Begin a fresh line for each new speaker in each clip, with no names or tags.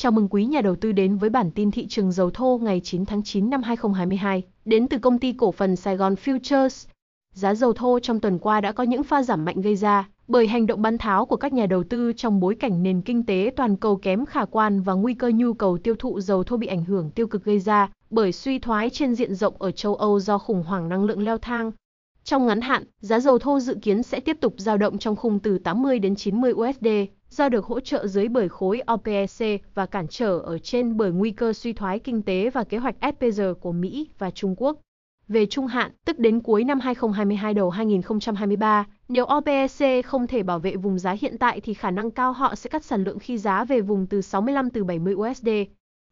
Chào mừng quý nhà đầu tư đến với bản tin thị trường dầu thô ngày 9 tháng 9 năm 2022, đến từ công ty cổ phần Sài Gòn Futures. Giá dầu thô trong tuần qua đã có những pha giảm mạnh gây ra bởi hành động bán tháo của các nhà đầu tư trong bối cảnh nền kinh tế toàn cầu kém khả quan và nguy cơ nhu cầu tiêu thụ dầu thô bị ảnh hưởng tiêu cực gây ra bởi suy thoái trên diện rộng ở châu Âu do khủng hoảng năng lượng leo thang. Trong ngắn hạn, giá dầu thô dự kiến sẽ tiếp tục dao động trong khung từ 80 đến 90 USD, do được hỗ trợ dưới bởi khối OPEC và cản trở ở trên bởi nguy cơ suy thoái kinh tế và kế hoạch SPG của Mỹ và Trung Quốc. Về trung hạn, tức đến cuối năm 2022 đầu 2023, nếu OPEC không thể bảo vệ vùng giá hiện tại thì khả năng cao họ sẽ cắt sản lượng khi giá về vùng từ 65 từ 70 USD.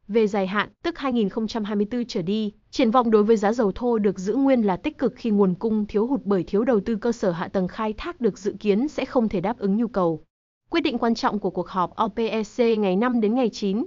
Về dài hạn, tức 2024 trở đi, triển vọng đối với giá dầu thô được giữ nguyên là tích cực khi nguồn cung thiếu hụt bởi thiếu đầu tư cơ sở hạ tầng khai thác được dự kiến sẽ không thể đáp ứng nhu cầu. Quyết định quan trọng của cuộc họp OPEC ngày 5 đến ngày 9.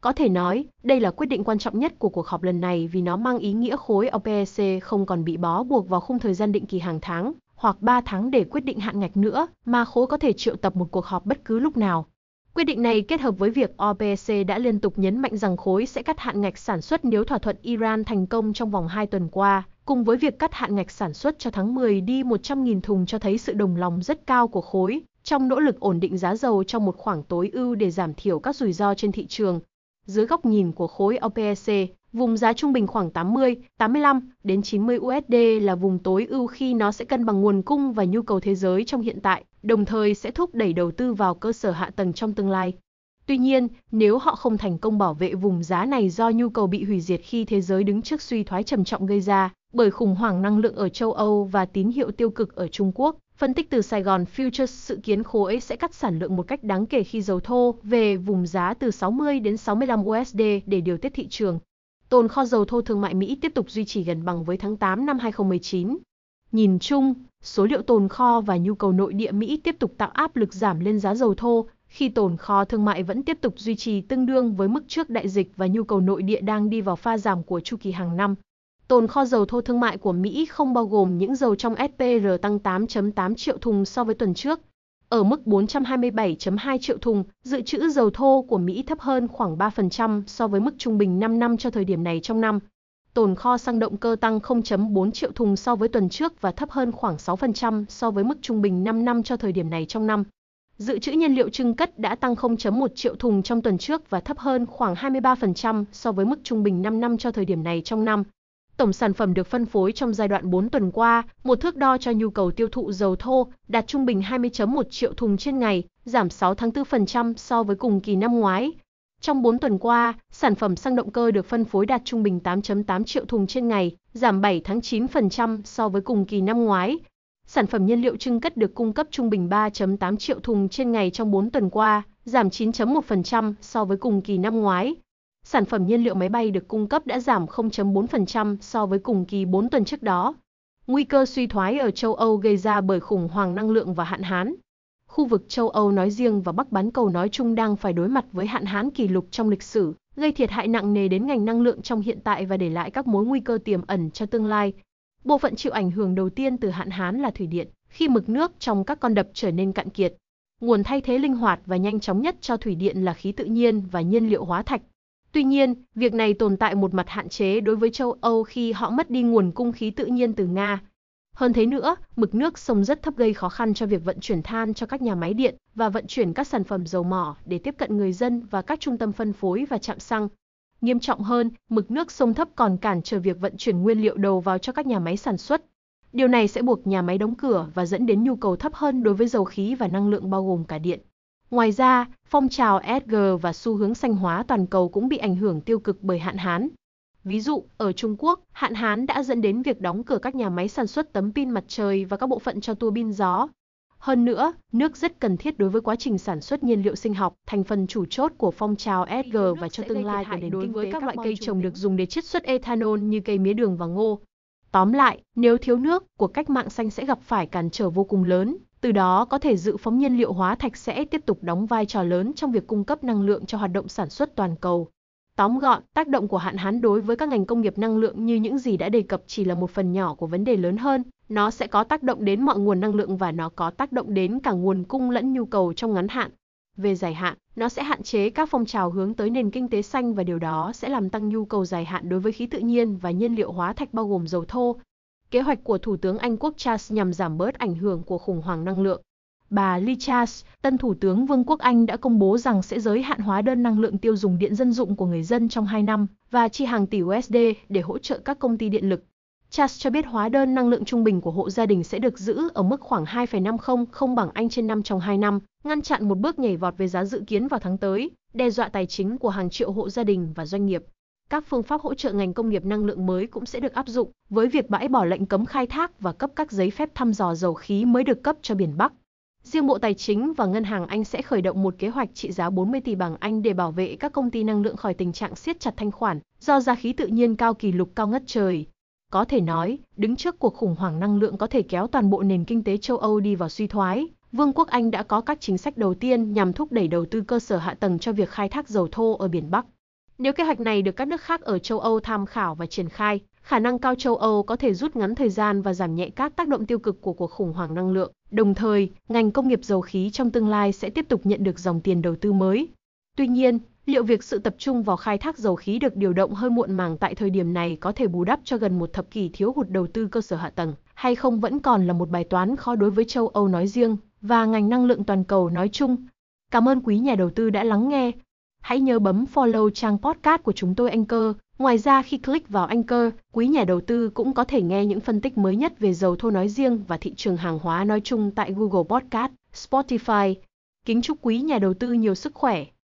Có thể nói, đây là quyết định quan trọng nhất của cuộc họp lần này vì nó mang ý nghĩa khối OPEC không còn bị bó buộc vào khung thời gian định kỳ hàng tháng hoặc 3 tháng để quyết định hạn ngạch nữa, mà khối có thể triệu tập một cuộc họp bất cứ lúc nào. Quyết định này kết hợp với việc OPEC đã liên tục nhấn mạnh rằng khối sẽ cắt hạn ngạch sản xuất nếu thỏa thuận Iran thành công trong vòng 2 tuần qua, cùng với việc cắt hạn ngạch sản xuất cho tháng 10 đi 100.000 thùng cho thấy sự đồng lòng rất cao của khối, trong nỗ lực ổn định giá dầu trong một khoảng tối ưu để giảm thiểu các rủi ro trên thị trường. Dưới góc nhìn của khối OPEC, vùng giá trung bình khoảng 80, 85 đến 90 USD là vùng tối ưu khi nó sẽ cân bằng nguồn cung và nhu cầu thế giới trong hiện tại, đồng thời sẽ thúc đẩy đầu tư vào cơ sở hạ tầng trong tương lai. Tuy nhiên, nếu họ không thành công bảo vệ vùng giá này do nhu cầu bị hủy diệt khi thế giới đứng trước suy thoái trầm trọng gây ra bởi khủng hoảng năng lượng ở châu Âu và tín hiệu tiêu cực ở Trung Quốc, Phân tích từ Sài Gòn Futures dự kiến khối sẽ cắt sản lượng một cách đáng kể khi dầu thô về vùng giá từ 60 đến 65 USD để điều tiết thị trường. Tồn kho dầu thô thương mại Mỹ tiếp tục duy trì gần bằng với tháng 8 năm 2019. Nhìn chung, số liệu tồn kho và nhu cầu nội địa Mỹ tiếp tục tạo áp lực giảm lên giá dầu thô, khi tồn kho thương mại vẫn tiếp tục duy trì tương đương với mức trước đại dịch và nhu cầu nội địa đang đi vào pha giảm của chu kỳ hàng năm. Tồn kho dầu thô thương mại của Mỹ không bao gồm những dầu trong SPR tăng 8.8 triệu thùng so với tuần trước. Ở mức 427.2 triệu thùng, dự trữ dầu thô của Mỹ thấp hơn khoảng 3% so với mức trung bình 5 năm cho thời điểm này trong năm. Tồn kho xăng động cơ tăng 0.4 triệu thùng so với tuần trước và thấp hơn khoảng 6% so với mức trung bình 5 năm cho thời điểm này trong năm. Dự trữ nhiên liệu trưng cất đã tăng 0.1 triệu thùng trong tuần trước và thấp hơn khoảng 23% so với mức trung bình 5 năm cho thời điểm này trong năm. Tổng sản phẩm được phân phối trong giai đoạn 4 tuần qua, một thước đo cho nhu cầu tiêu thụ dầu thô, đạt trung bình 20.1 triệu thùng trên ngày, giảm 6 tháng 4% so với cùng kỳ năm ngoái. Trong 4 tuần qua, sản phẩm xăng động cơ được phân phối đạt trung bình 8.8 triệu thùng trên ngày, giảm 7 tháng 9% so với cùng kỳ năm ngoái. Sản phẩm nhiên liệu trưng cất được cung cấp trung bình 3.8 triệu thùng trên ngày trong 4 tuần qua, giảm 9.1% so với cùng kỳ năm ngoái sản phẩm nhiên liệu máy bay được cung cấp đã giảm 0.4% so với cùng kỳ 4 tuần trước đó. Nguy cơ suy thoái ở châu Âu gây ra bởi khủng hoảng năng lượng và hạn hán. Khu vực châu Âu nói riêng và Bắc bán cầu nói chung đang phải đối mặt với hạn hán kỷ lục trong lịch sử, gây thiệt hại nặng nề đến ngành năng lượng trong hiện tại và để lại các mối nguy cơ tiềm ẩn cho tương lai. Bộ phận chịu ảnh hưởng đầu tiên từ hạn hán là thủy điện, khi mực nước trong các con đập trở nên cạn kiệt. Nguồn thay thế linh hoạt và nhanh chóng nhất cho thủy điện là khí tự nhiên và nhiên liệu hóa thạch, Tuy nhiên, việc này tồn tại một mặt hạn chế đối với châu Âu khi họ mất đi nguồn cung khí tự nhiên từ Nga. Hơn thế nữa, mực nước sông rất thấp gây khó khăn cho việc vận chuyển than cho các nhà máy điện và vận chuyển các sản phẩm dầu mỏ để tiếp cận người dân và các trung tâm phân phối và trạm xăng. Nghiêm trọng hơn, mực nước sông thấp còn cản trở việc vận chuyển nguyên liệu đầu vào cho các nhà máy sản xuất. Điều này sẽ buộc nhà máy đóng cửa và dẫn đến nhu cầu thấp hơn đối với dầu khí và năng lượng bao gồm cả điện. Ngoài ra, phong trào ESG và xu hướng xanh hóa toàn cầu cũng bị ảnh hưởng tiêu cực bởi hạn hán. Ví dụ, ở Trung Quốc, hạn hán đã dẫn đến việc đóng cửa các nhà máy sản xuất tấm pin mặt trời và các bộ phận cho tua bin gió. Hơn nữa, nước rất cần thiết đối với quá trình sản xuất nhiên liệu sinh học, thành phần chủ chốt của phong trào ESG và cho tương lai của nền đối với các loại cây trồng được dùng để chiết xuất ethanol như cây mía đường và ngô. Tóm lại, nếu thiếu nước, cuộc cách mạng xanh sẽ gặp phải cản trở vô cùng lớn, từ đó có thể dự phóng nhiên liệu hóa thạch sẽ tiếp tục đóng vai trò lớn trong việc cung cấp năng lượng cho hoạt động sản xuất toàn cầu. Tóm gọn, tác động của hạn hán đối với các ngành công nghiệp năng lượng như những gì đã đề cập chỉ là một phần nhỏ của vấn đề lớn hơn, nó sẽ có tác động đến mọi nguồn năng lượng và nó có tác động đến cả nguồn cung lẫn nhu cầu trong ngắn hạn. Về dài hạn, nó sẽ hạn chế các phong trào hướng tới nền kinh tế xanh và điều đó sẽ làm tăng nhu cầu dài hạn đối với khí tự nhiên và nhiên liệu hóa thạch bao gồm dầu thô. Kế hoạch của Thủ tướng Anh Quốc Charles nhằm giảm bớt ảnh hưởng của khủng hoảng năng lượng. Bà Liz Truss, tân Thủ tướng Vương quốc Anh đã công bố rằng sẽ giới hạn hóa đơn năng lượng tiêu dùng điện dân dụng của người dân trong 2 năm và chi hàng tỷ USD để hỗ trợ các công ty điện lực. Charles cho biết hóa đơn năng lượng trung bình của hộ gia đình sẽ được giữ ở mức khoảng 2,50 không bằng Anh trên năm trong 2 năm, ngăn chặn một bước nhảy vọt về giá dự kiến vào tháng tới, đe dọa tài chính của hàng triệu hộ gia đình và doanh nghiệp. Các phương pháp hỗ trợ ngành công nghiệp năng lượng mới cũng sẽ được áp dụng, với việc bãi bỏ lệnh cấm khai thác và cấp các giấy phép thăm dò dầu khí mới được cấp cho biển Bắc. Riêng Bộ Tài chính và Ngân hàng Anh sẽ khởi động một kế hoạch trị giá 40 tỷ bảng Anh để bảo vệ các công ty năng lượng khỏi tình trạng siết chặt thanh khoản do giá khí tự nhiên cao kỷ lục cao ngất trời. Có thể nói, đứng trước cuộc khủng hoảng năng lượng có thể kéo toàn bộ nền kinh tế châu Âu đi vào suy thoái, Vương quốc Anh đã có các chính sách đầu tiên nhằm thúc đẩy đầu tư cơ sở hạ tầng cho việc khai thác dầu thô ở biển Bắc. Nếu kế hoạch này được các nước khác ở châu Âu tham khảo và triển khai, khả năng cao châu Âu có thể rút ngắn thời gian và giảm nhẹ các tác động tiêu cực của cuộc khủng hoảng năng lượng. Đồng thời, ngành công nghiệp dầu khí trong tương lai sẽ tiếp tục nhận được dòng tiền đầu tư mới. Tuy nhiên, liệu việc sự tập trung vào khai thác dầu khí được điều động hơi muộn màng tại thời điểm này có thể bù đắp cho gần một thập kỷ thiếu hụt đầu tư cơ sở hạ tầng, hay không vẫn còn là một bài toán khó đối với châu Âu nói riêng và ngành năng lượng toàn cầu nói chung. Cảm ơn quý nhà đầu tư đã lắng nghe. Hãy nhớ bấm follow trang podcast của chúng tôi Anchor. Ngoài ra khi click vào Anchor, quý nhà đầu tư cũng có thể nghe những phân tích mới nhất về dầu thô nói riêng và thị trường hàng hóa nói chung tại Google Podcast, Spotify. Kính chúc quý nhà đầu tư nhiều sức khỏe.